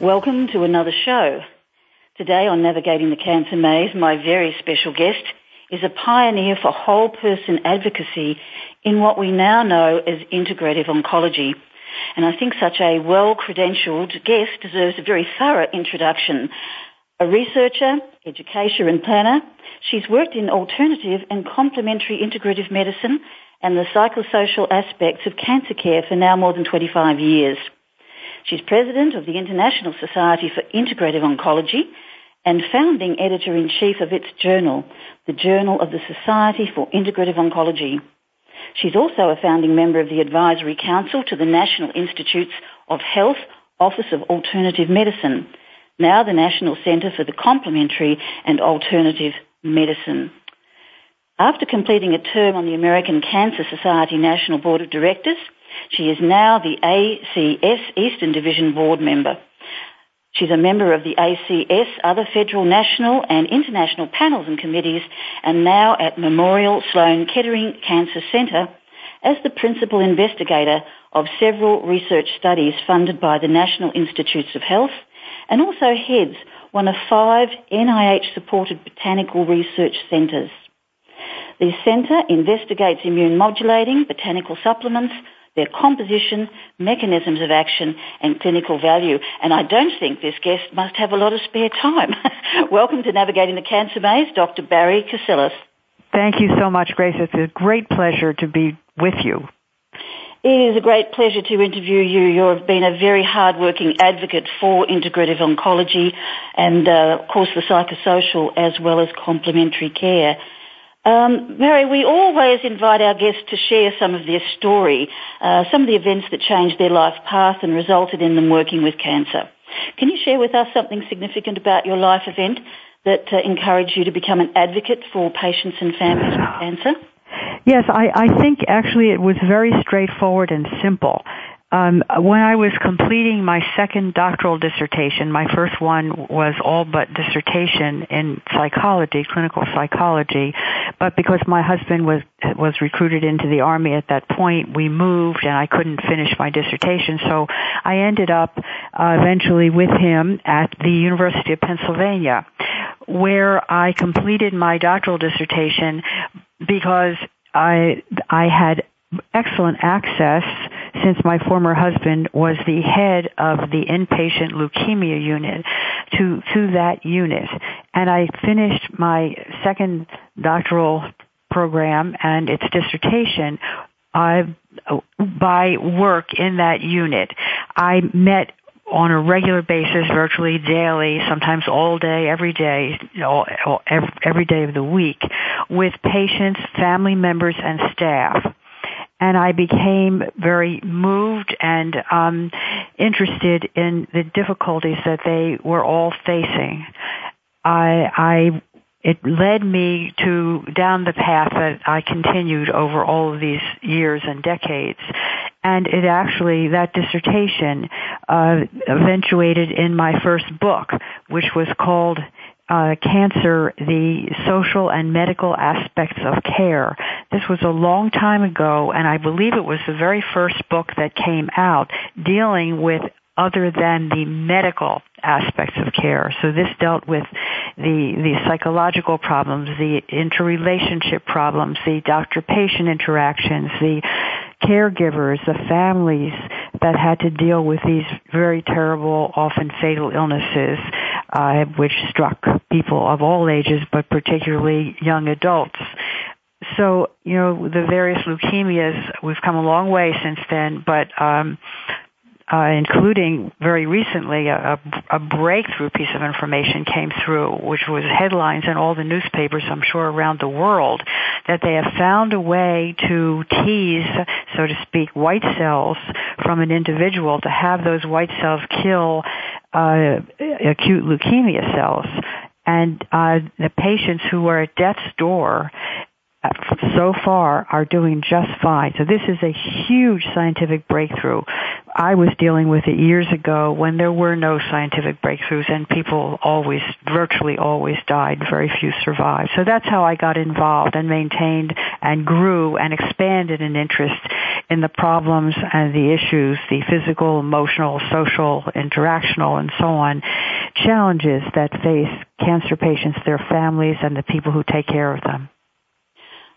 Welcome to another show. Today on Navigating the Cancer Maze, my very special guest is a pioneer for whole person advocacy in what we now know as integrative oncology. And I think such a well-credentialed guest deserves a very thorough introduction. A researcher, educator and planner, she's worked in alternative and complementary integrative medicine and the psychosocial aspects of cancer care for now more than 25 years. She's president of the International Society for Integrative Oncology and founding editor-in-chief of its journal, the Journal of the Society for Integrative Oncology. She's also a founding member of the Advisory Council to the National Institutes of Health Office of Alternative Medicine, now the National Centre for the Complementary and Alternative Medicine. After completing a term on the American Cancer Society National Board of Directors, she is now the ACS Eastern Division board member. She's a member of the ACS, other federal, national and international panels and committees, and now at Memorial Sloan Kettering Cancer Center as the principal investigator of several research studies funded by the National Institutes of Health and also heads one of five NIH-supported botanical research centres. The centre investigates immune modulating botanical supplements their composition, mechanisms of action, and clinical value. And I don't think this guest must have a lot of spare time. Welcome to Navigating the Cancer Maze, Dr. Barrie Cassileth. Thank you so much, Grace. It's a great pleasure to be with you. It is a great pleasure to interview you. You've been a very hard-working advocate for integrative oncology and, uh, of course, the psychosocial as well as complementary care. Um, Mary, we always invite our guests to share some of their story, uh, some of the events that changed their life path and resulted in them working with cancer. Can you share with us something significant about your life event that uh, encouraged you to become an advocate for patients and families with cancer? Yes, I, I think actually it was very straightforward and simple. Um, when I was completing my second doctoral dissertation, my first one was all but dissertation in psychology, clinical psychology, but because my husband was was recruited into the army at that point, we moved and I couldn't finish my dissertation, so I ended up uh, eventually with him at the University of Pennsylvania, where I completed my doctoral dissertation because I I had excellent access since my former husband was the head of the inpatient leukemia unit to to that unit. And I finished my second doctoral program and its dissertation I by work in that unit. I met on a regular basis, virtually daily, sometimes all day, every day every every day of the week, with patients, family members, and staff and I became very moved and um, interested in the difficulties that they were all facing. I, I it led me to down the path that I continued over all of these years and decades. And it actually, that dissertation, uh, eventuated in my first book, which was called uh, cancer the social and medical aspects of care. This was a long time ago, and I believe it was the very first book that came out dealing with other than the medical aspects of care. So this dealt with the, the psychological problems, the interrelationship problems, the doctor-patient interactions, the caregivers, the families that had to deal with these very terrible, often fatal illnesses, uh, which struck people of all ages, but particularly young adults. So, you know, the various leukemias, we've come a long way since then, but um, uh, including very recently a, a, breakthrough piece of information came through, which was headlines in all the newspapers, I'm sure, around the world, that they have found a way to tease, so to speak, white cells from an individual to have those white cells kill uh, acute leukemia cells. And uh, the patients who were at death's door so far are doing just fine. So this is a huge scientific breakthrough. I was dealing with it years ago when there were no scientific breakthroughs and people always, virtually always died. Very few survived. So that's how I got involved and maintained and grew and expanded an interest in the problems and the issues, the physical, emotional, social, interactional, and so on, challenges that face cancer patients, their families, and the people who take care of them.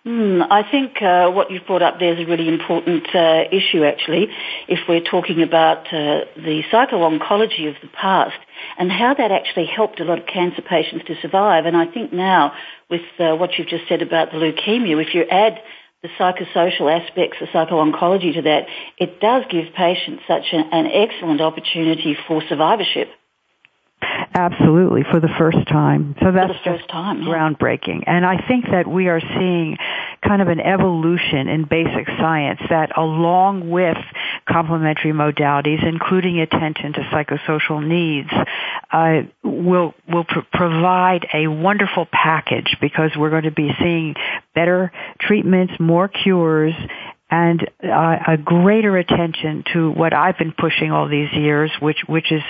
Mm, I think uh, what you've brought up there is a really important uh, issue, actually, if we're talking about uh, the psycho-oncology of the past and how that actually helped a lot of cancer patients to survive. And I think now, with uh, what you've just said about the leukemia, if you add the psychosocial aspects of psycho-oncology to that, it does give patients such an, an excellent opportunity for survivorship. Absolutely, for the first time. So that's first time, yeah. groundbreaking. And I think that we are seeing kind of an evolution in basic science that along with complementary modalities, including attention to psychosocial needs, uh, will will pr- provide a wonderful package because we're going to be seeing better treatments, more cures, and uh, a greater attention to what I've been pushing all these years, which which is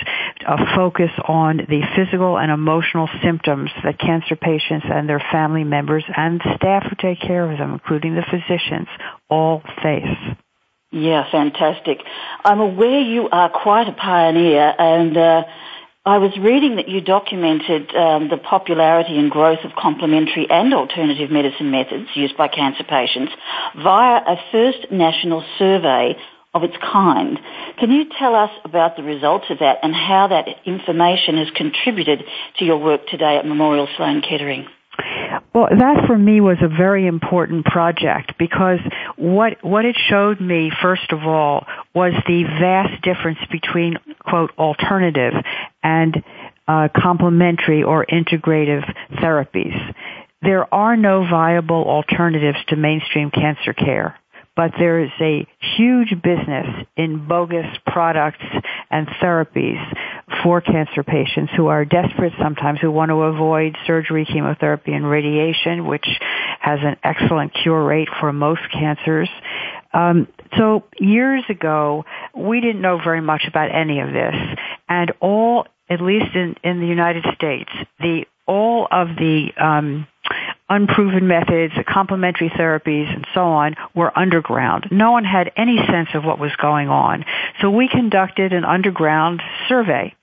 a focus on the physical and emotional symptoms that cancer patients and their family members and staff who take care of them, including the physicians, all face. Yeah, fantastic. I'm aware you are quite a pioneer and. Uh, I was reading that you documented um, the popularity and growth of complementary and alternative medicine methods used by cancer patients via a first national survey of its kind. Can you tell us about the results of that and how that information has contributed to your work today at Memorial Sloan Kettering? Well, that for me was a very important project because what what it showed me first of all was the vast difference between quote alternative and uh, complementary or integrative therapies. There are no viable alternatives to mainstream cancer care but there is a huge business in bogus products and therapies for cancer patients who are desperate sometimes, who want to avoid surgery, chemotherapy, and radiation, which has an excellent cure rate for most cancers. Um, so years ago, we didn't know very much about any of this, and all, at least in, in the United States, the all of the um, unproven methods, complementary therapies, and so on were underground. No one had any sense of what was going on. So we conducted an underground survey.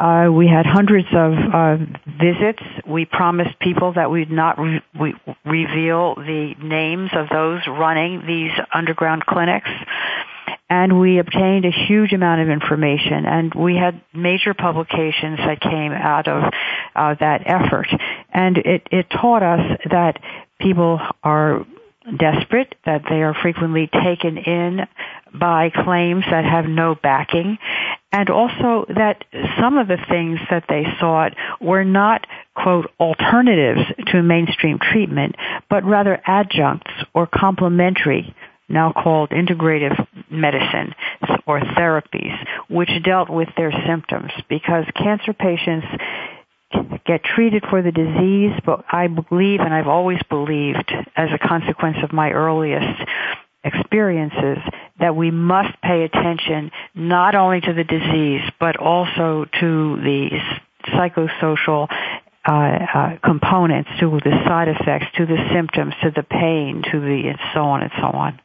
Uh, we had hundreds of uh, visits. We promised people that we'd not re- we reveal the names of those running these underground clinics and we obtained a huge amount of information and we had major publications that came out of uh, that effort. And it, it taught us that people are desperate, that they are frequently taken in by claims that have no backing, and also that some of the things that they sought were not, quote, alternatives to mainstream treatment, but rather adjuncts or complementary now called integrative medicine or therapies, which dealt with their symptoms because cancer patients get treated for the disease, but I believe and I've always believed as a consequence of my earliest experiences that we must pay attention not only to the disease but also to the psychosocial uh, uh, components, to the side effects, to the symptoms, to the pain, to the and so on and so on.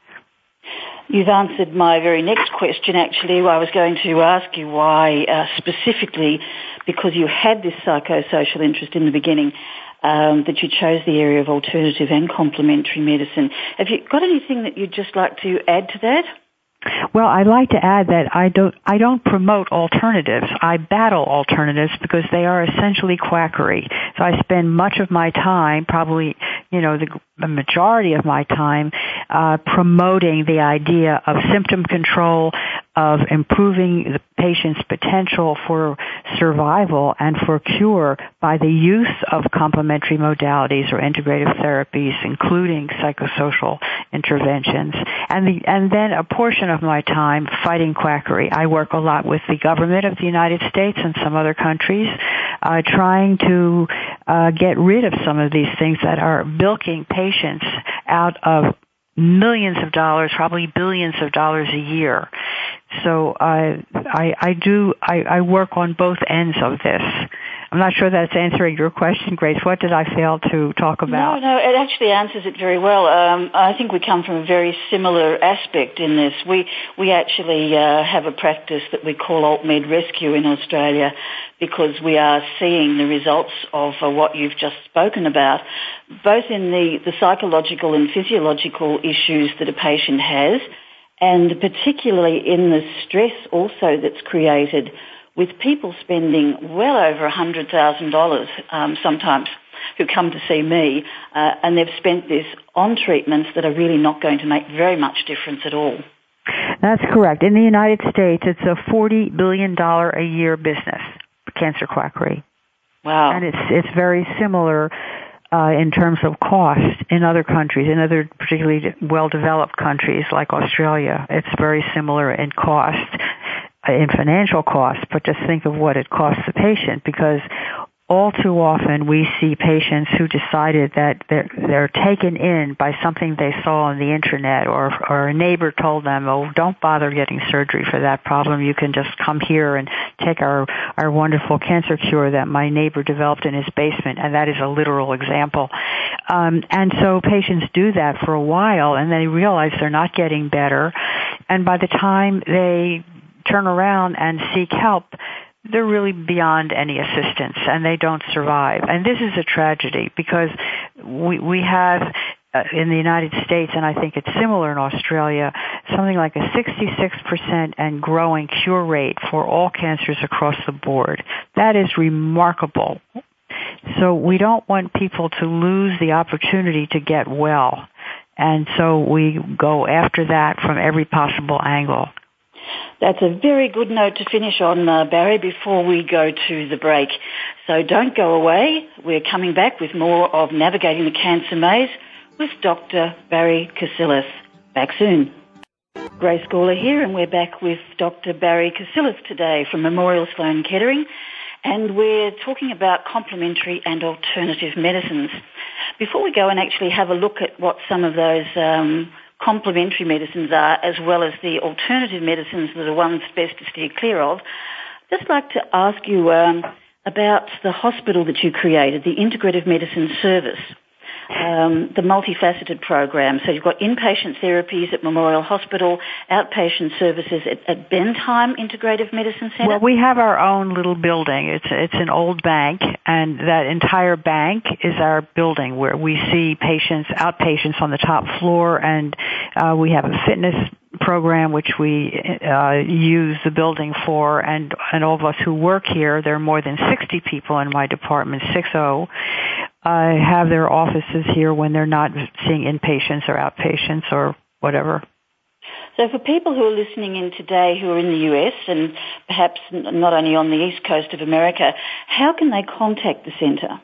You've answered my very next question actually. I was going to ask you why uh, specifically, because you had this psychosocial interest in the beginning, um, that you chose the area of alternative and complementary medicine. Have you got anything that you'd just like to add to that? Well, I'd like to add that I don't I don't promote alternatives. I battle alternatives because they are essentially quackery. So I spend much of my time, probably you know the, the majority of my time, uh, promoting the idea of symptom control, of improving the patient's potential for survival and for cure by the use of complementary modalities or integrative therapies, including psychosocial interventions. And, the, and then a portion of my time fighting quackery. I work a lot with the government of the United States and some other countries, uh, trying to uh, get rid of some of these things that are bilking patients out of millions of dollars, probably billions of dollars a year. So uh, I, I do I, I work on both ends of this. I'm not sure that's answering your question, Grace. What did I fail to talk about? No, no, it actually answers it very well. Um, I think we come from a very similar aspect in this. We we actually uh, have a practice that we call Alt Med Rescue in Australia because we are seeing the results of uh, what you've just spoken about, both in the, the psychological and physiological issues that a patient has, and particularly in the stress also that's created with people spending well over $100,000 um, sometimes who come to see me, uh, and they've spent this on treatments that are really not going to make very much difference at all. That's correct. In the United States, it's a $40 billion a year business, cancer quackery. Wow. And it's, it's very similar uh, in terms of cost in other countries, in other particularly well-developed countries like Australia. It's very similar in cost in financial costs, but just think of what it costs the patient because all too often we see patients who decided that they're, they're taken in by something they saw on the internet or, or a neighbor told them, oh, don't bother getting surgery for that problem. You can just come here and take our, our wonderful cancer cure that my neighbor developed in his basement. And that is a literal example. Um, and so patients do that for a while and they realize they're not getting better. And by the time they turn around and seek help, they're really beyond any assistance and they don't survive. And this is a tragedy because we, we have uh, in the United States, and I think it's similar in Australia, something like a 66% and growing cure rate for all cancers across the board. That is remarkable. So we don't want people to lose the opportunity to get well. And so we go after that from every possible angle. That's a very good note to finish on, uh, Barrie, before we go to the break. So don't go away. We're coming back with more of Navigating the Cancer Maze with Dr. Barrie Cassileth. Back soon. Grace Gawler here, and we're back with Dr. Barrie Cassileth today from Memorial Sloan Kettering, and we're talking about complementary and alternative medicines. Before we go and actually have a look at what some of those um, complementary medicines are, as well as the alternative medicines that are ones best to steer clear of. Just like to ask you um, about the hospital that you created, the Integrative Medicine Service um, the multifaceted program. So you've got inpatient therapies at Memorial Hospital, outpatient services at, at Bendheim Integrative Medicine Center. Well, we have our own little building. It's it's an old bank, and that entire bank is our building where we see patients, outpatients on the top floor, and uh, we have a fitness program which we uh, use the building for and and all of us who work here there are more than 60 people in my department 60 uh, have their offices here when they're not seeing inpatients or outpatients or whatever. So for people who are listening in today who are in the US and perhaps not only on the east coast of America, how can they contact the centre?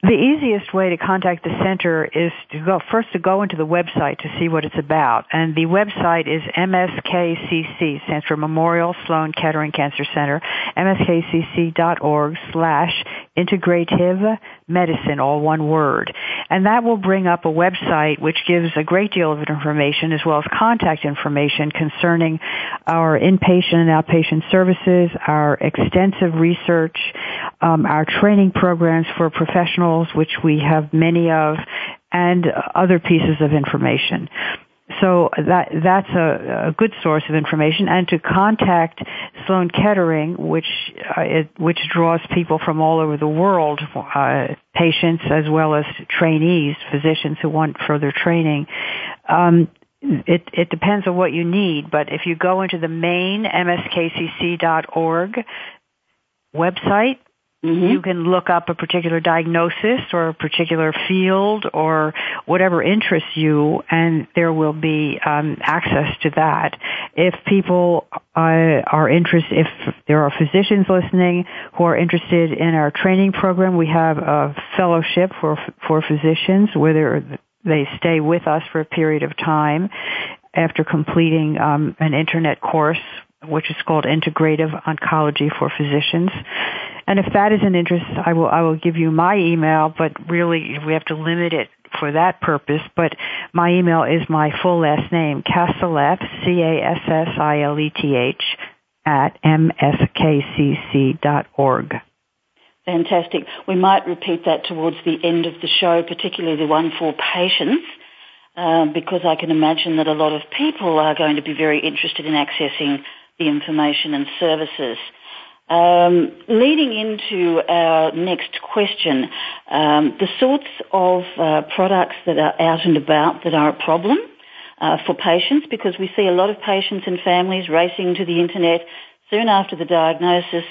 The easiest way to contact the center is to go first to go into the website to see what it's about. And the website is MSKCC, for Memorial Sloan Kettering Cancer Center, mskcc.org slash integrative medicine, all one word. And that will bring up a website which gives a great deal of information as well as contact information concerning our inpatient and outpatient services, our extensive research, um, our training programs for professionals, which we have many of, and other pieces of information. So that that's a, a, good source of information, and to contact Sloan Kettering, which uh, it, which draws people from all over the world, uh, patients as well as trainees, physicians who want further training. Um, it, it depends on what you need, but if you go into the main mskcc.org website, Mm-hmm. You can look up a particular diagnosis or a particular field or whatever interests you, and there will be um, access to that. If people uh, are interested, if there are physicians listening who are interested in our training program, we have a fellowship for for physicians where they stay with us for a period of time after completing um, an internet course which is called Integrative Oncology for Physicians. And if that is an interest, I will I will give you my email. But really, we have to limit it for that purpose, but my email is my full last name, Cassileth, C-A-S-S-I-L-E-T-H, at mskcc.org. Fantastic. We might repeat that towards the end of the show, particularly the one for patients, uh, because I can imagine that a lot of people are going to be very interested in accessing the information and services. Um, leading into our next question, um, the sorts of uh, products that are out and about that are a problem uh, for patients, because we see a lot of patients and families racing to the internet soon after the diagnosis.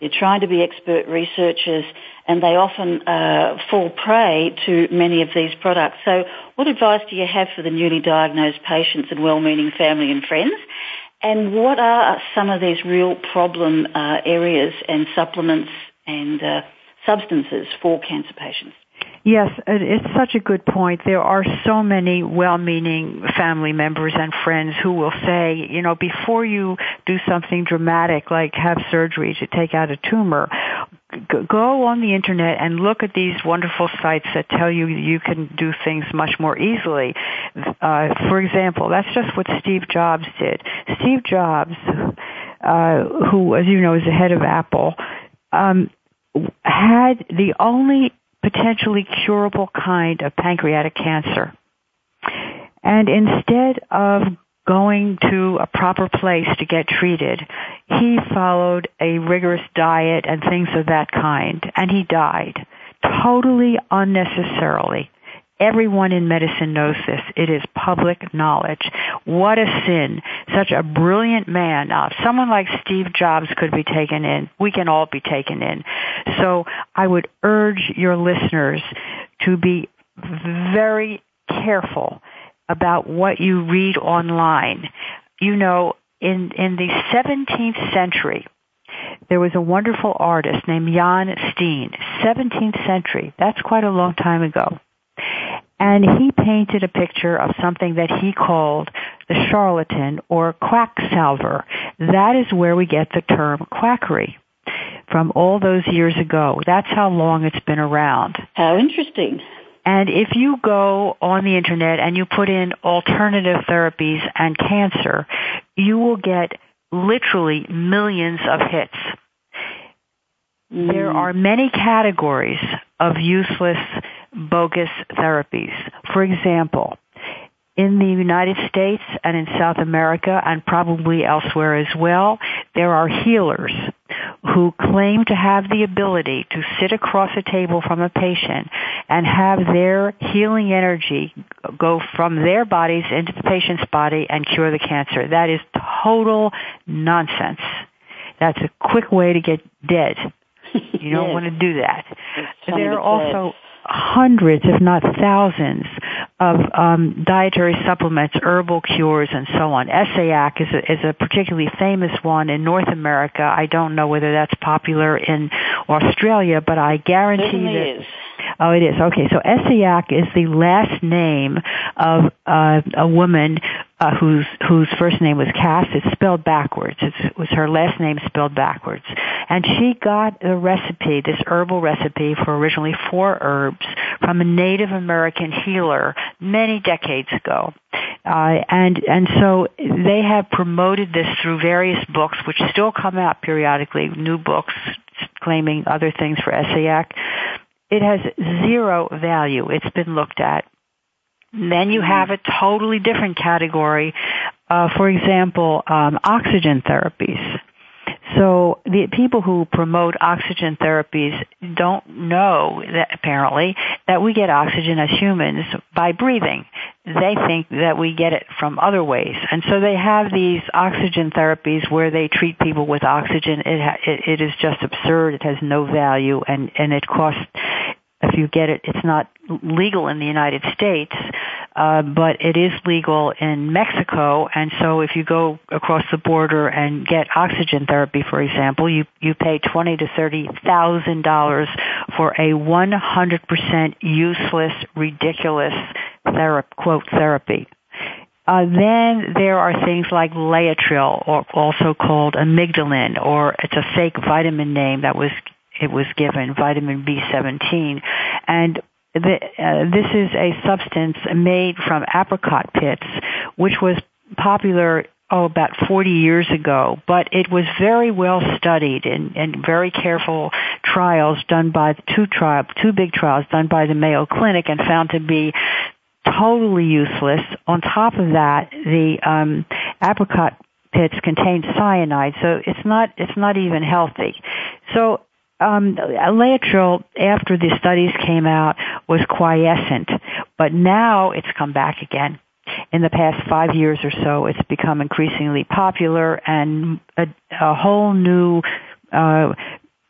They're trying to be expert researchers, and they often uh, fall prey to many of these products. So, what advice do you have for the newly diagnosed patients and well-meaning family and friends? And what are some of these real problem uh, areas and supplements and uh, substances for cancer patients? Yes, it's such a good point. There are so many well-meaning family members and friends who will say, you know, before you do something dramatic like have surgery to take out a tumor, go on the internet and look at these wonderful sites that tell you you can do things much more easily. Uh, for example, that's just what Steve Jobs did. Steve Jobs, uh, who, as you know, is the head of Apple, um, had the only potentially curable kind of pancreatic cancer. And instead of going to a proper place to get treated, he followed a rigorous diet and things of that kind, and he died totally unnecessarily. Everyone in medicine knows this. It is public knowledge. What a sin. Such a brilliant man. If someone like Steve Jobs could be taken in, we can all be taken in. So I would urge your listeners to be very careful about what you read online. You know, in, in the 17th century, there was a wonderful artist named Jan Steen. 17th century. That's quite a long time ago. And he painted a picture of something that he called the charlatan or quacksalver. That is where we get the term quackery from all those years ago. That's how long it's been around. How interesting. And if you go on the internet and you put in alternative therapies and cancer, you will get literally millions of hits. Mm. There are many categories of useless bogus therapies. For example, in the United States and in South America and probably elsewhere as well, there are healers who claim to have the ability to sit across a table from a patient and have their healing energy go from their bodies into the patient's body and cure the cancer. That is total nonsense. That's a quick way to get dead. You don't yes. want to do that. There are also hundreds, if not thousands, of um, dietary supplements, herbal cures, and so on. Essiac is a, is a particularly famous one in North America. I don't know whether that's popular in Australia, but I guarantee that. Is. Oh, it is. Okay, so Essiac is the last name of uh, a woman uh, whose whose first name was Cass. It's spelled backwards. It's, it was her last name spelled backwards, and she got a recipe, this herbal recipe for originally four herbs from a Native American healer many decades ago. Uh, and and so they have promoted this through various books, which still come out periodically, new books claiming other things for Essiac. It has zero value. It's been looked at then you have a totally different category. Uh, for example, um, oxygen therapies. So the people who promote oxygen therapies don't know that apparently that we get oxygen as humans by breathing. They think that we get it from other ways. And so they have these oxygen therapies where they treat people with oxygen. It, it, it is just absurd. It has no value and, and it costs if you get it, it's not legal in the United States, uh, but it is legal in Mexico. And so, if you go across the border and get oxygen therapy, for example, you you pay twenty to thirty thousand dollars for a one hundred percent useless, ridiculous therapy, quote therapy. Uh, then there are things like Laetrile, or also called amygdalin, or it's a fake vitamin name that was it was given, vitamin B17. And the, uh, this is a substance made from apricot pits, which was popular oh, about 40 years ago, but it was very well studied and, and very careful trials done by two trial, two big trials done by the Mayo Clinic and found to be totally useless. On top of that, the um, apricot pits contain cyanide, so it's not it's not even healthy. So um, Laetrile, after the studies came out, was quiescent, but now it's come back again. In the past five years or so, it's become increasingly popular, and a, a whole new uh,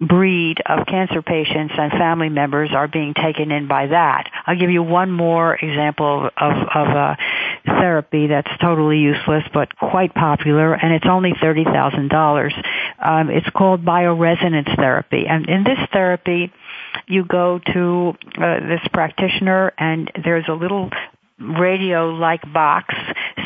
breed of cancer patients and family members are being taken in by that. I'll give you one more example of, of a therapy that's totally useless but quite popular, and it's only $30,000. Um, it's called bioresonance therapy. And in this therapy, you go to uh, this practitioner and there's a little radio-like box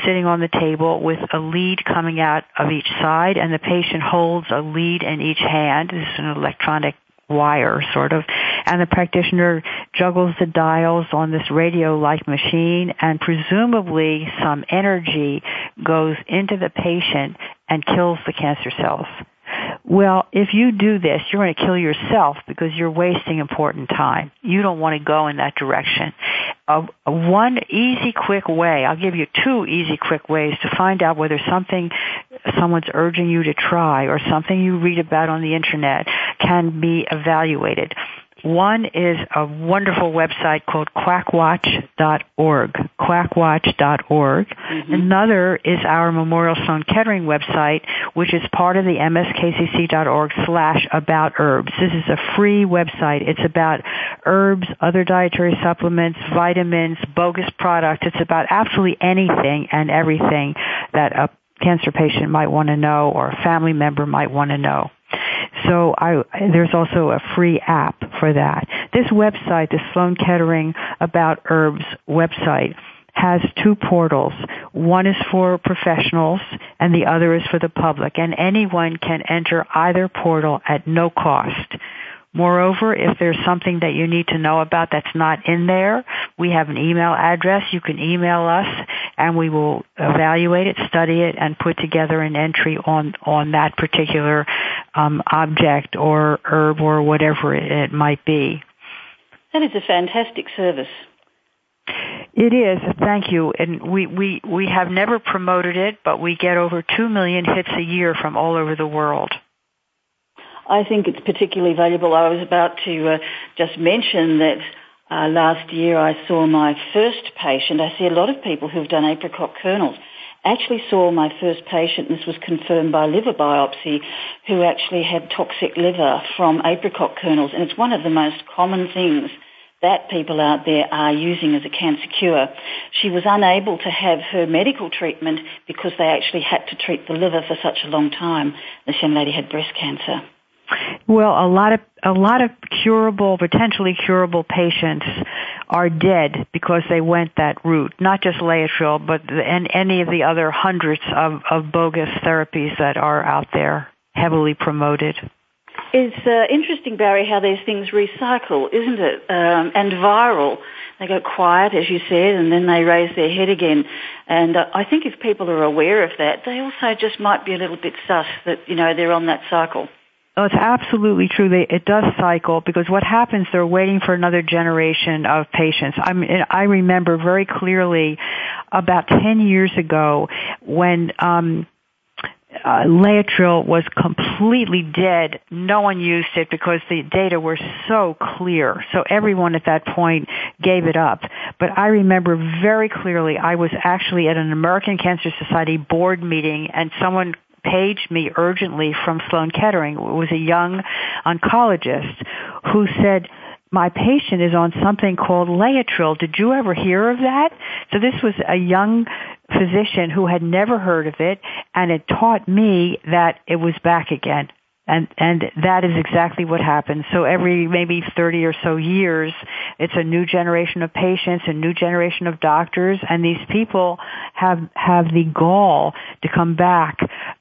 sitting on the table with a lead coming out of each side and the patient holds a lead in each hand. This is an electronic wire sort of and the practitioner juggles the dials on this radio like machine and presumably some energy goes into the patient and kills the cancer cells. Well, if you do this, you're going to kill yourself because you're wasting important time. You don't want to go in that direction. Uh, one easy, quick way, I'll give you two easy, quick ways to find out whether something someone's urging you to try or something you read about on the internet can be evaluated. One is a wonderful website called quackwatch.org, quackwatch.org. Mm-hmm. Another is our Memorial Sloan Kettering website, which is part of the mskcc.org slash about herbs. This is a free website. It's about herbs, other dietary supplements, vitamins, bogus products. It's about absolutely anything and everything that a cancer patient might want to know or a family member might want to know. So I, there's also a free app for that. This website, the Sloan Kettering About Herbs website, has two portals. One is for professionals and the other is for the public and anyone can enter either portal at no cost. Moreover, if there's something that you need to know about that's not in there, we have an email address. You can email us and we will evaluate it, study it, and put together an entry on, on that particular um, object or herb or whatever it might be. That is a fantastic service. It is, thank you. And we, we, we have never promoted it, but we get over 2 million hits a year from all over the world. I think it's particularly valuable. I was about to uh, just mention that uh, last year I saw my first patient. I see a lot of people who've done apricot kernels. Actually saw my first patient, and this was confirmed by liver biopsy, who actually had toxic liver from apricot kernels. And it's one of the most common things that people out there are using as a cancer cure. She was unable to have her medical treatment because they actually had to treat the liver for such a long time. This young lady had breast cancer. Well, a lot of a lot of curable, potentially curable patients are dead because they went that route. Not just Laetrile, but the, and any of the other hundreds of, of bogus therapies that are out there, heavily promoted. It's uh, interesting, Barrie, how these things recycle, isn't it? Um, and viral. They go quiet, as you said, and then they raise their head again. And uh, I think if people are aware of that, they also just might be a little bit sus that, you know, they're on that cycle. Oh, it's absolutely true. They, it does cycle because what happens, they're waiting for another generation of patients. I I remember very clearly about 10 years ago when, um, uh, Laetrile was completely dead. No one used it because the data were so clear. So everyone at that point gave it up. But I remember very clearly I was actually at an American Cancer Society board meeting and someone paged me urgently from Sloan Kettering. Was a young oncologist who said, my patient is on something called Laetrile. Did you ever hear of that? So this was a young physician who had never heard of it and it taught me that it was back again and and that is exactly what happens. So every maybe 30 or so years it's a new generation of patients a new generation of doctors and these people have have the gall to come back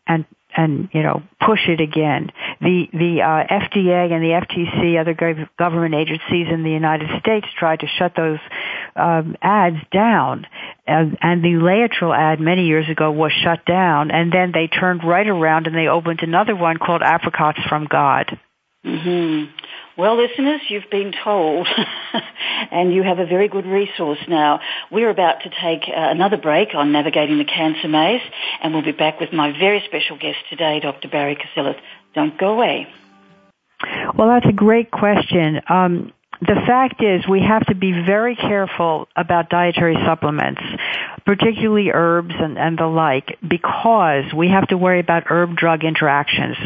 and and you know push it again. The the uh, FDA and the FTC, other government agencies in the United States, tried to shut those um, ads down, and, and the Laetrile ad many years ago was shut down, and then they turned right around and they opened another one called Apricots from God. Mm-hmm. Well, listeners, you've been told, and you have a very good resource now. We're about to take uh, another break on navigating the cancer maze, and we'll be back with my very special guest today, Dr. Barrie Cassileth. Don't go away. Well, that's a great question. Um, the fact is we have to be very careful about dietary supplements, particularly herbs and, and the like, because we have to worry about herb drug interactions.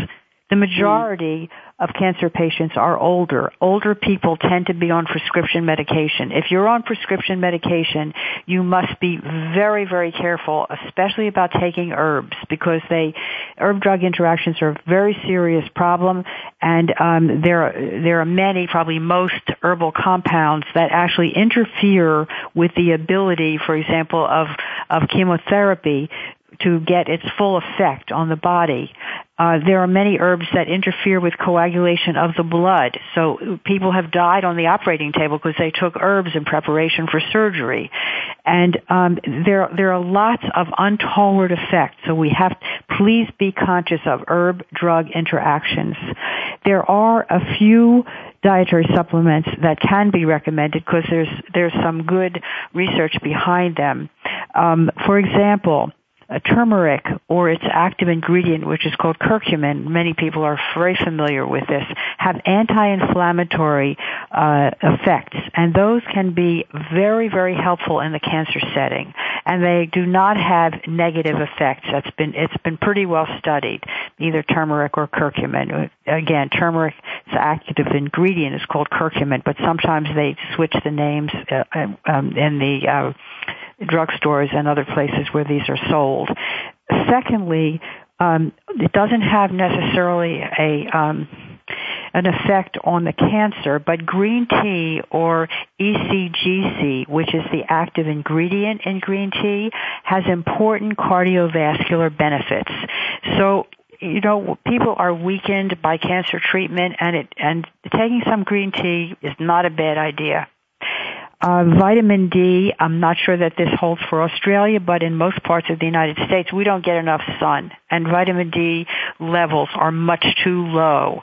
The majority mm of cancer patients are older. Older people tend to be on prescription medication. If you're on prescription medication, you must be very, very careful, especially about taking herbs, because they herb drug interactions are a very serious problem, and um, there there are many, probably most herbal compounds that actually interfere with the ability, for example, of of chemotherapy to get its full effect on the body. Uh, there are many herbs that interfere with coagulation of the blood. So people have died on the operating table because they took herbs in preparation for surgery. And um, there, there are lots of untoward effects. So we have, please be conscious of herb drug interactions. There are a few dietary supplements that can be recommended because there's there's some good research behind them. Um, for example, turmeric or its active ingredient, which is called curcumin, many people are very familiar with this, have anti-inflammatory uh, effects, and those can be very, very helpful in the cancer setting. And they do not have negative effects. That's been it's been pretty well studied, either turmeric or curcumin. Again, turmeric, turmeric's active ingredient is called curcumin, but sometimes they switch the names uh, um, in the uh, drugstores and other places where these are sold. Secondly, um, it doesn't have necessarily a um, an effect on the cancer, but green tea or ECGC, which is the active ingredient in green tea, has important cardiovascular benefits. So you know, people are weakened by cancer treatment and it, and taking some green tea is not a bad idea. Uh, vitamin D, I'm not sure that this holds for Australia, but in most parts of the United States, we don't get enough sun, and vitamin D levels are much too low.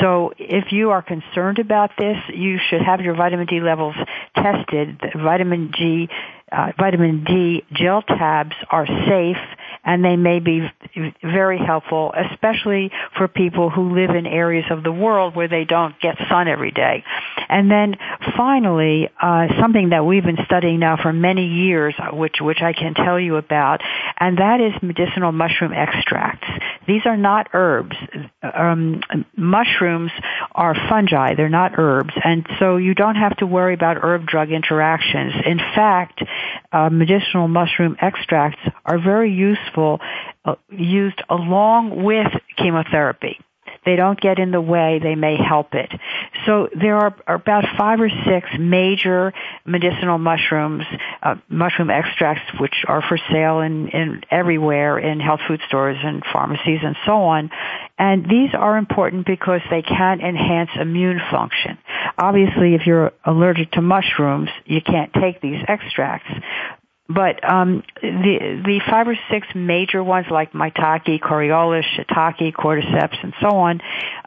So if you are concerned about this, you should have your vitamin D levels tested. vitamin G uh, vitamin D gel tabs are safe and they may be very helpful, especially for people who live in areas of the world where they don't get sun every day. And then finally, uh, something that we've been studying now for many years, which which I can tell you about, and that is medicinal mushroom extracts. These are not herbs. Um, mushrooms are fungi; they're not herbs, and so you don't have to worry about herb drug interactions. In fact, uh, medicinal mushroom extracts are very useful uh, used along with chemotherapy. They don't get in the way, they may help it. So there are, are about five or six major medicinal mushrooms, uh, mushroom extracts, which are for sale in, in everywhere in health food stores and pharmacies and so on. And these are important because they can enhance immune function. Obviously, if you're allergic to mushrooms, you can't take these extracts. But um, the the five or six major ones like maitake, coriolus, shiitake, cordyceps, and so on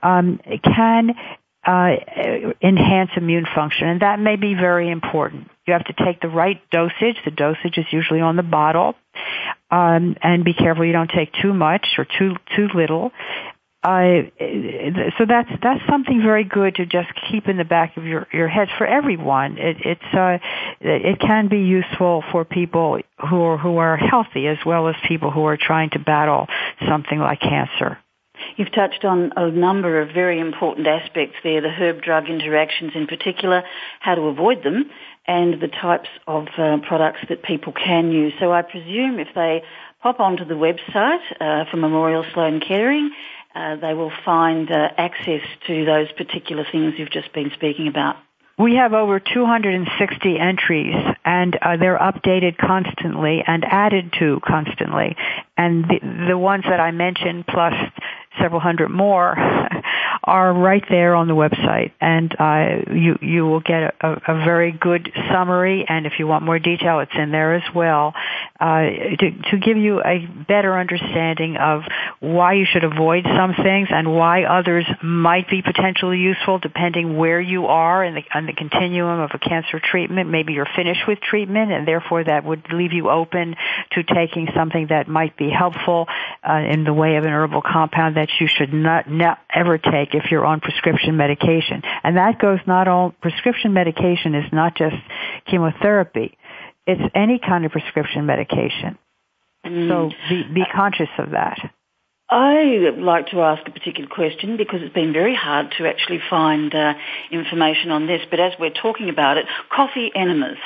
um, can uh, enhance immune function, and that may be very important. You have to take the right dosage. The dosage is usually on the bottle, um, and be careful you don't take too much or too too little. Uh, so that's that's something very good to just keep in the back of your your heads for everyone. It, it's uh, it can be useful for people who are who are healthy as well as people who are trying to battle something like cancer. You've touched on a number of very important aspects there, the herb-drug interactions in particular, how to avoid them, and the types of uh, products that people can use. So I presume if they pop onto the website uh, for Memorial Sloan Kettering uh, they will find uh, access to those particular things you've just been speaking about. We have over 260 entries and uh, they're updated constantly and added to constantly. And the, the ones that I mentioned plus several hundred more are right there on the website. And uh, you you will get a, a, very good summary. And if you want more detail it's in there as well. Uh, to, to give you a better understanding of why you should avoid some things and why others might be potentially useful depending where you are in the, on the continuum of a cancer treatment. Maybe you're finished with treatment and therefore that would leave you open to taking something that might be helpful uh, in the way of an herbal compound that you should not, not ever take if you're on prescription medication. And that goes not all, prescription medication is not just chemotherapy. It's any kind of prescription medication. Mm. So be, be conscious of that. I would like to ask a particular question because it's been very hard to actually find uh, information on this. But as we're talking about it, coffee enemas.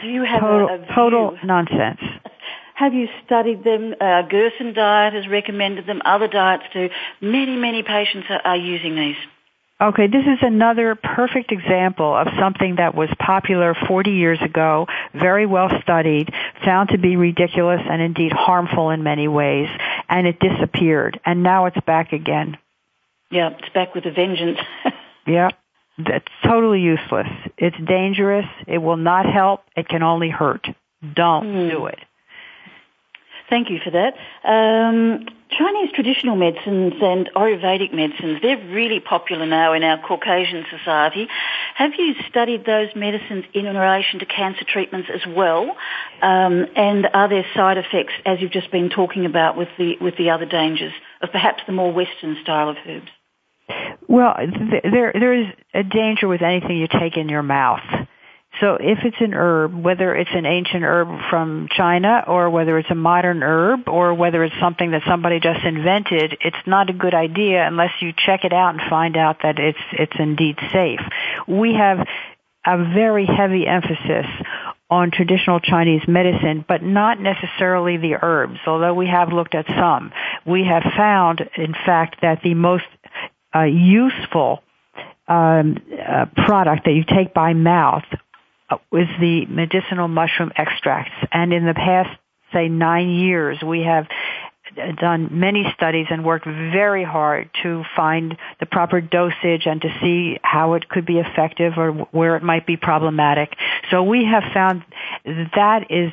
Do you have total, a, a total nonsense? Have you studied them? Uh, Gerson diet has recommended them. Other diets do. Many, many patients are, are using these. Okay, this is another perfect example of something that was popular 40 years ago, very well studied, found to be ridiculous and indeed harmful in many ways, and it disappeared. And now it's back again. Yeah, it's back with a vengeance. yeah. That's totally useless. It's dangerous. It will not help. It can only hurt. Don't mm. do it. Thank you for that. Um, Chinese traditional medicines and Ayurvedic medicines, they're really popular now in our Caucasian society. Have you studied those medicines in relation to cancer treatments as well? Um, and are there side effects, as you've just been talking about, with the, with the other dangers of perhaps the more Western style of herbs? Well, there, there is a danger with anything you take in your mouth. So if it's an herb, whether it's an ancient herb from China or whether it's a modern herb or whether it's something that somebody just invented, it's not a good idea unless you check it out and find out that it's it's indeed safe. We have a very heavy emphasis on traditional Chinese medicine, but not necessarily the herbs, although we have looked at some. We have found, in fact, that the most uh, useful um, uh, product that you take by mouth was the medicinal mushroom extracts. And in the past, say, nine years, we have done many studies and worked very hard to find the proper dosage and to see how it could be effective or where it might be problematic. So we have found that is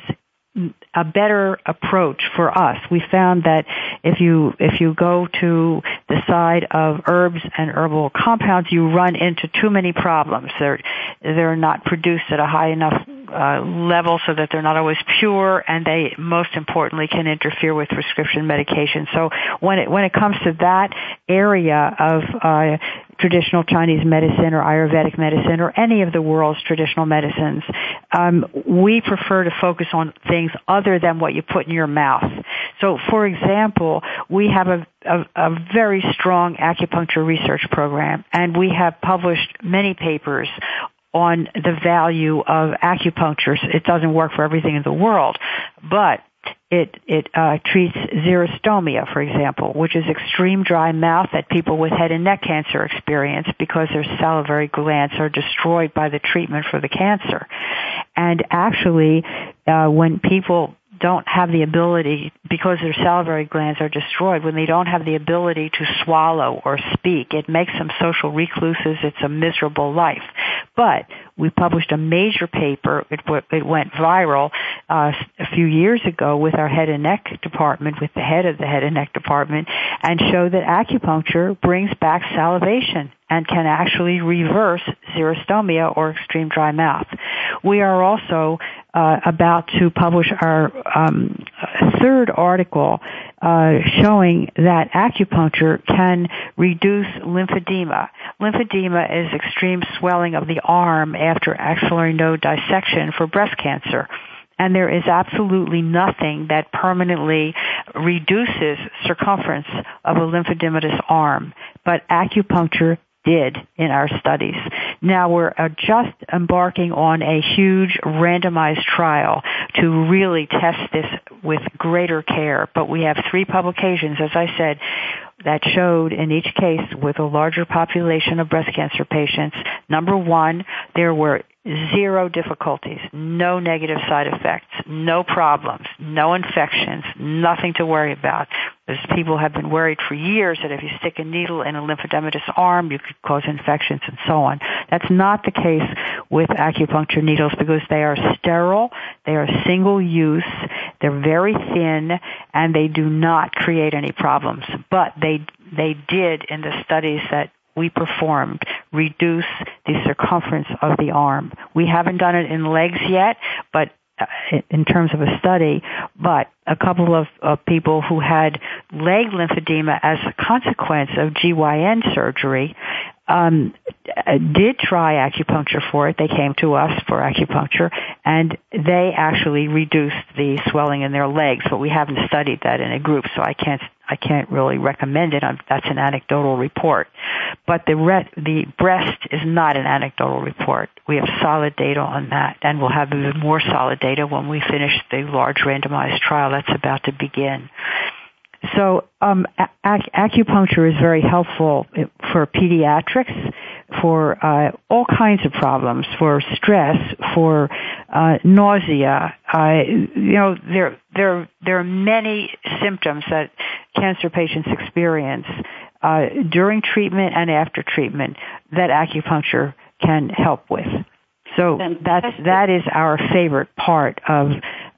a better approach for us. We found that if you if you go to the side of herbs and herbal compounds, you run into too many problems. They're they're not produced at a high enough uh, level so that they're not always pure, and they most importantly can interfere with prescription medication. So when it when it comes to that area of uh, traditional Chinese medicine or Ayurvedic medicine or any of the world's traditional medicines. Um, we prefer to focus on things other than what you put in your mouth. So, for example, we have a, a, a very strong acupuncture research program, and we have published many papers on the value of acupuncture. It doesn't work for everything in the world, but it it uh, treats xerostomia, for example, which is extreme dry mouth that people with head and neck cancer experience because their salivary glands are destroyed by the treatment for the cancer. And actually, uh, when people don't have the ability, because their salivary glands are destroyed, when they don't have the ability to swallow or speak, it makes them social recluses. It's a miserable life. But we published a major paper. It, it went viral uh, a few years ago with our head and neck department, with the head of the head and neck department, and showed that acupuncture brings back salivation and can actually reverse xerostomia or extreme dry mouth. We are also uh, about to publish our um, third article uh, showing that acupuncture can reduce lymphedema. Lymphedema is extreme swelling of the arm after axillary node dissection for breast cancer and there is absolutely nothing that permanently reduces circumference of a lymphedematous arm. But acupuncture did in our studies. Now we're uh, just embarking on a huge randomized trial to really test this with greater care. But we have three publications, as I said, that showed in each case with a larger population of breast cancer patients, number one, there were zero difficulties, no negative side effects, no problems, no infections, nothing to worry about. As people have been worried for years that if you stick a needle in a lymphedematous arm, you could cause infections and so on. That's not the case with acupuncture needles because they are sterile, they are single use, they're very thin, and they do not create any problems. But they they did in the studies that we performed reduce the circumference of the arm. We haven't done it in legs yet, but uh, in terms of a study, but a couple of, of people who had leg lymphedema as a consequence of GYN surgery um, did try acupuncture for it. They came to us for acupuncture, and they actually reduced the swelling in their legs. But we haven't studied that in a group, so I can't I can't really recommend it. That's an anecdotal report. But the re- the breast is not an anecdotal report. We have solid data on that, and we'll have even more solid data when we finish the large randomized trial that's about to begin. So um, ac- acupuncture is very helpful for pediatrics, for uh, all kinds of problems, for stress, for uh, nausea. Uh, you know, there there there are many symptoms that cancer patients experience uh, during treatment and after treatment that acupuncture can help with. So that's that is our favorite part of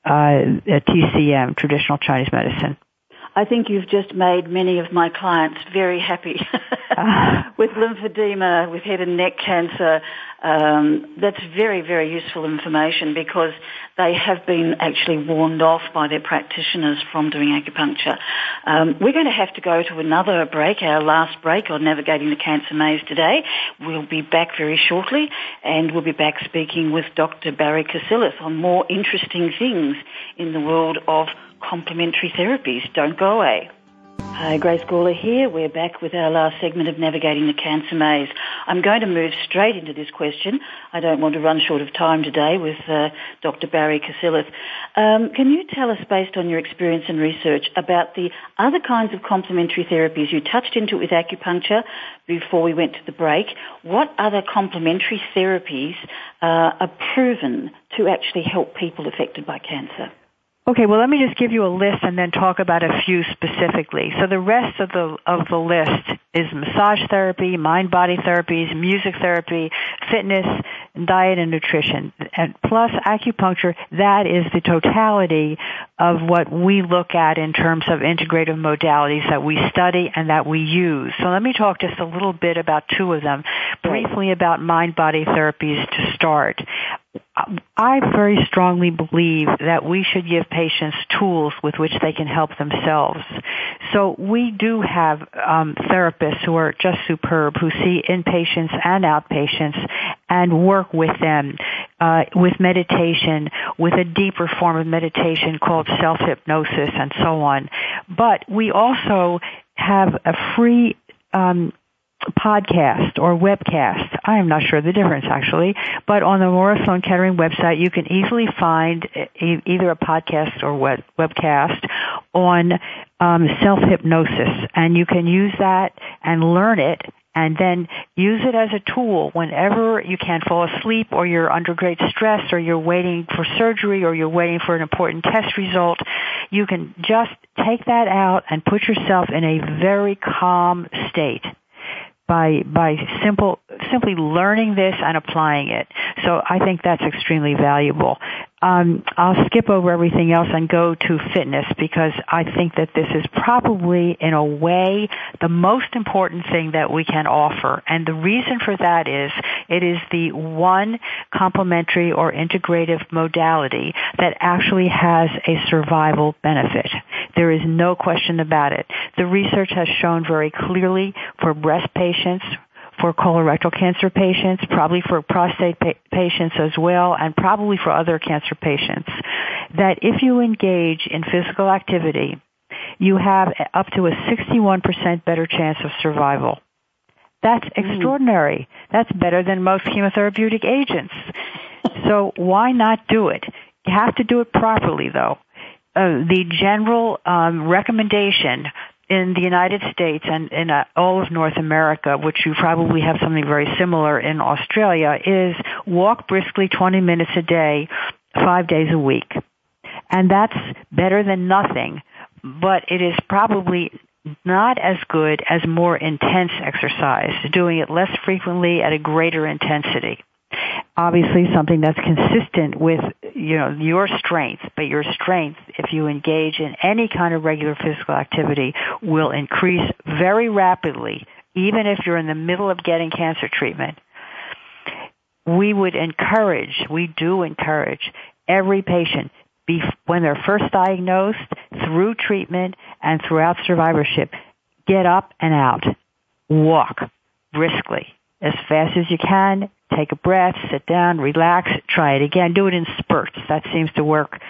uh, TCM, traditional Chinese medicine. I think you've just made many of my clients very happy with lymphedema, with head and neck cancer. Um, that's very, very useful information because they have been actually warned off by their practitioners from doing acupuncture. Um, we're going to have to go to another break, our last break on navigating the cancer maze today. We'll be back very shortly and we'll be back speaking with Dr. Barrie Cassileth on more interesting things in the world of complementary therapies. Don't go away. Hi, Grace Gawler here. We're back with our last segment of Navigating the Cancer Maze. I'm going to move straight into this question. I don't want to run short of time today with uh, Dr. Barrie Cassileth. Um, can you tell us, based on your experience and research, about the other kinds of complementary therapies? You touched into it with acupuncture before we went to the break. What other complementary therapies uh, are proven to actually help people affected by cancer? Okay, well let me just give you a list and then talk about a few specifically. So the rest of the of the list is massage therapy, mind body therapies, music therapy, fitness, diet and nutrition, and plus acupuncture. That is the totality of what we look at in terms of integrative modalities that we study and that we use. So let me talk just a little bit about two of them. Briefly about mind body therapies to start. I very strongly believe that we should give patients tools with which they can help themselves. So we do have um, therapists who are just superb, who see inpatients and outpatients and work with them uh, with meditation, with a deeper form of meditation called self-hypnosis and so on. But we also have a free um, podcast or webcast. I am not sure the difference actually, but on the Memorial Sloan Kettering website, you can easily find either a podcast or web- webcast on um, self hypnosis, and you can use that and learn it. And then use it as a tool whenever you can't fall asleep or you're under great stress or you're waiting for surgery or you're waiting for an important test result. You can just take that out and put yourself in a very calm state by by simple simply learning this and applying it. So I think that's extremely valuable. Um, I'll skip over everything else and go to fitness because I think that this is probably, in a way, the most important thing that we can offer. And the reason for that is it is the one complementary or integrative modality that actually has a survival benefit. There is no question about it. The research has shown very clearly for breast patients, for colorectal cancer patients, probably for prostate pa- patients as well, and probably for other cancer patients, that if you engage in physical activity, you have up to a 61% better chance of survival. That's extraordinary. Mm. That's better than most chemotherapeutic agents. so why not do it? You have to do it properly though. Uh, the general um, recommendation in the United States and in uh, all of North America, which you probably have something very similar in Australia, is walk briskly 20 minutes a day, five days a week. And that's better than nothing, but it is probably not as good as more intense exercise, doing it less frequently at a greater intensity obviously something that's consistent with you know your strength but your strength if you engage in any kind of regular physical activity will increase very rapidly even if you're in the middle of getting cancer treatment. We would encourage we do encourage every patient be, when they're first diagnosed through treatment and throughout survivorship get up and out. Walk briskly as fast as you can take a breath, sit down, relax, try it again. Do it in spurts. That seems to work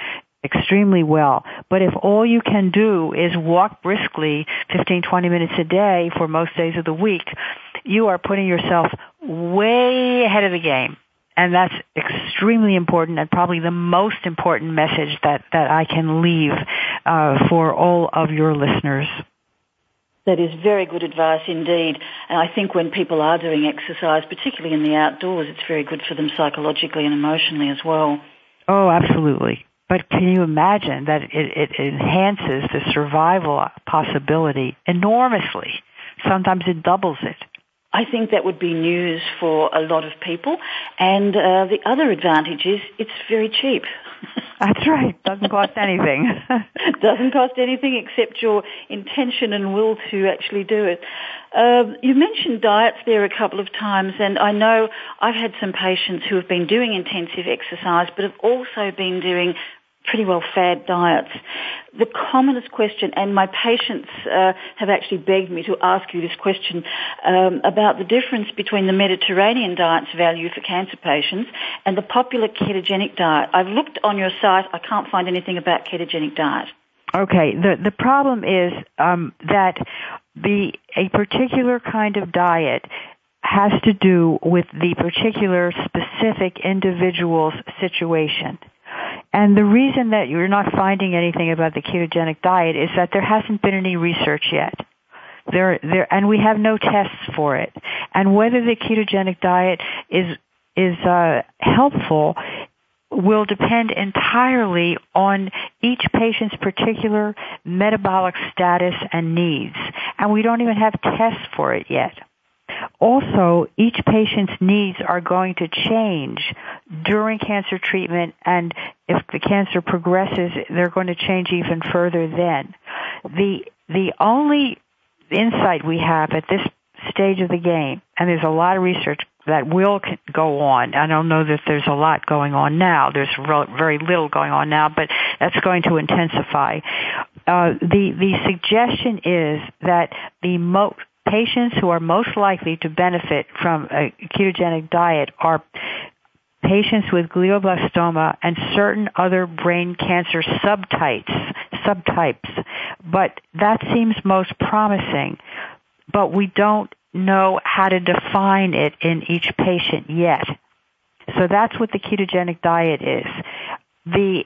extremely well. But if all you can do is walk briskly 15, 20 minutes a day for most days of the week, you are putting yourself way ahead of the game. And that's extremely important and probably the most important message that, that I can leave uh, for all of your listeners. That is very good advice indeed. And I think when people are doing exercise, particularly in the outdoors, it's very good for them psychologically and emotionally as well. Oh, absolutely. But can you imagine that it, it enhances the survival possibility enormously? Sometimes it doubles it. I think that would be news for a lot of people. And uh, the other advantage is it's very cheap. That's right. Doesn't cost anything. Doesn't cost anything except your intention and will to actually do it. Uh, you mentioned diets there a couple of times, and I know I've had some patients who have been doing intensive exercise, but have also been doing pretty well fad diets. The commonest question, and my patients uh, have actually begged me to ask you this question um, about the difference between the Mediterranean diet's value for cancer patients and the popular ketogenic diet. I've looked on your site. I can't find anything about ketogenic diet. Okay. The the problem is um, that the a particular kind of diet has to do with the particular specific individual's situation. And the reason that you're not finding anything about the ketogenic diet is that there hasn't been any research yet. There, there, and we have no tests for it. And whether the ketogenic diet is is uh, helpful will depend entirely on each patient's particular metabolic status and needs. And we don't even have tests for it yet. Also, each patient's needs are going to change during cancer treatment and if the cancer progresses, they're going to change even further then. The, the only insight we have at this stage of the game, and there's a lot of research that will go on. I don't know that there's a lot going on now. There's very little going on now, but that's going to intensify. Uh, the the suggestion is that the most patients who are most likely to benefit from a ketogenic diet are patients with glioblastoma and certain other brain cancer subtypes, subtypes. But that seems most promising. But we don't know how to define it in each patient yet. So that's what the ketogenic diet is. The,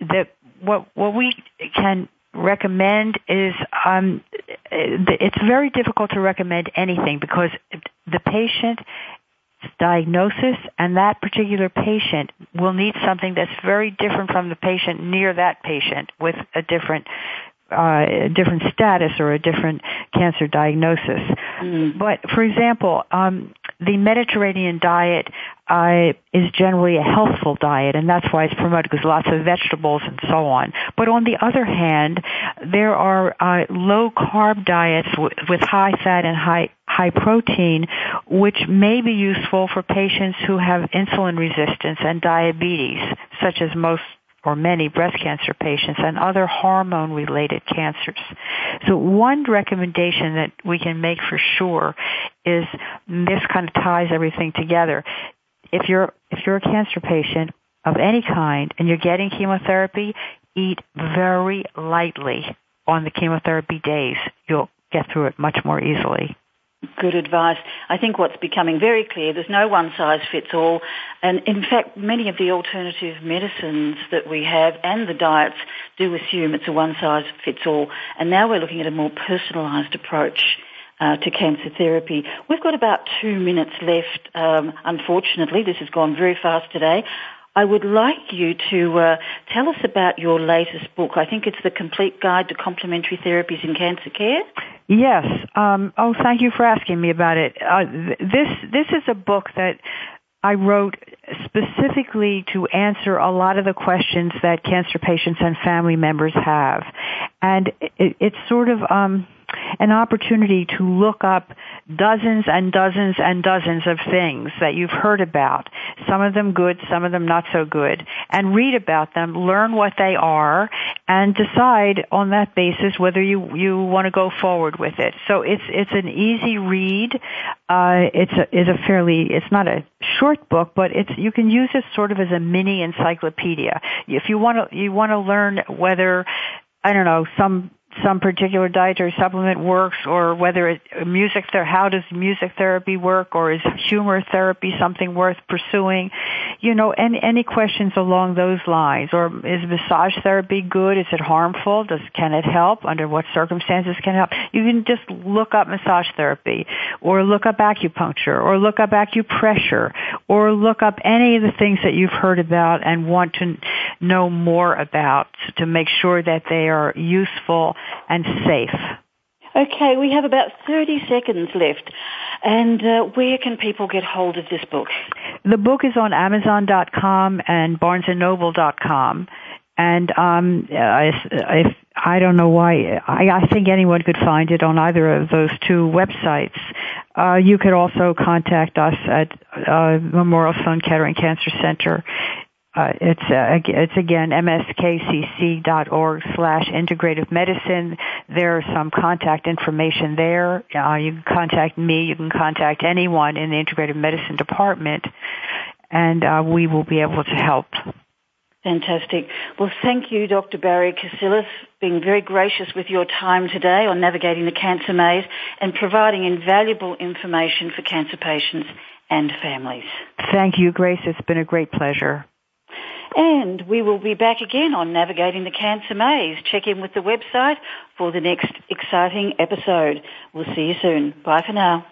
the, what, what we can recommend is um, it's very difficult to recommend anything because the patient diagnosis and that particular patient will need something that's very different from the patient near that patient with a different uh, different status or a different cancer diagnosis. Mm. But for example, um, the Mediterranean diet uh, is generally a healthful diet, and that's why it's promoted because lots of vegetables and so on. But on the other hand, there are uh, low carb diets w- with high fat and high high protein, which may be useful for patients who have insulin resistance and diabetes, such as most or many breast cancer patients and other hormone related cancers. So one recommendation that we can make for sure is this kind of ties everything together. If you're if you're a cancer patient of any kind and you're getting chemotherapy, eat very lightly on the chemotherapy days. You'll get through it much more easily. Good advice. I think what's becoming very clear, there's no one size fits all. And in fact, many of the alternative medicines that we have and the diets do assume it's a one size fits all. And now we're looking at a more personalised approach. Uh, to cancer therapy. We've got about two minutes left. Um, unfortunately, this has gone very fast today. I would like you to uh, tell us about your latest book. I think it's the Complete Guide to Complementary Therapies in Cancer Care. Yes. Um, oh, thank you for asking me about it. Uh, this this is a book that I wrote specifically to answer a lot of the questions that cancer patients and family members have, and it, it's sort of um, an opportunity to look up dozens and dozens and dozens of things that you've heard about, some of them good, some of them not so good, and read about them, learn what they are, and decide on that basis whether you, you want to go forward with it. So it's, it's an easy read. Uh, it's a, it's a fairly, it's not a short book, but it's, you can use it sort of as a mini encyclopedia. If you want to, you want to learn whether I don't know, some some particular dietary supplement works or whether it, music ther- how does music therapy work or is humor therapy something worth pursuing you know any any questions along those lines? Or is massage therapy good? Is it harmful? Does can it help? Under what circumstances can it help? You can just look up massage therapy or look up acupuncture or look up acupressure or look up any of the things that you've heard about and want to know more about to make sure that they are useful and safe. Okay, we have about 30 seconds left. And uh, where can people get hold of this book? The book is on Amazon.com and BarnesandNoble.com. And um, I don't know why, I, I think anyone could find it on either of those two websites. Uh, you could also contact us at uh, Memorial Sloan Kettering Cancer Center uh, it's uh, it's again mskcc.org slash integrative medicine. There's some contact information there. Uh, you can contact me. You can contact anyone in the integrative medicine department, and uh, we will be able to help. Fantastic. Well, thank you, Dr. Barrie Cassileth, being very gracious with your time today on navigating the cancer maze and providing invaluable information for cancer patients and families. Thank you, Grace. It's been a great pleasure. And we will be back again on Navigating the Cancer Maze. Check in with the website for the next exciting episode. We'll see you soon. Bye for now.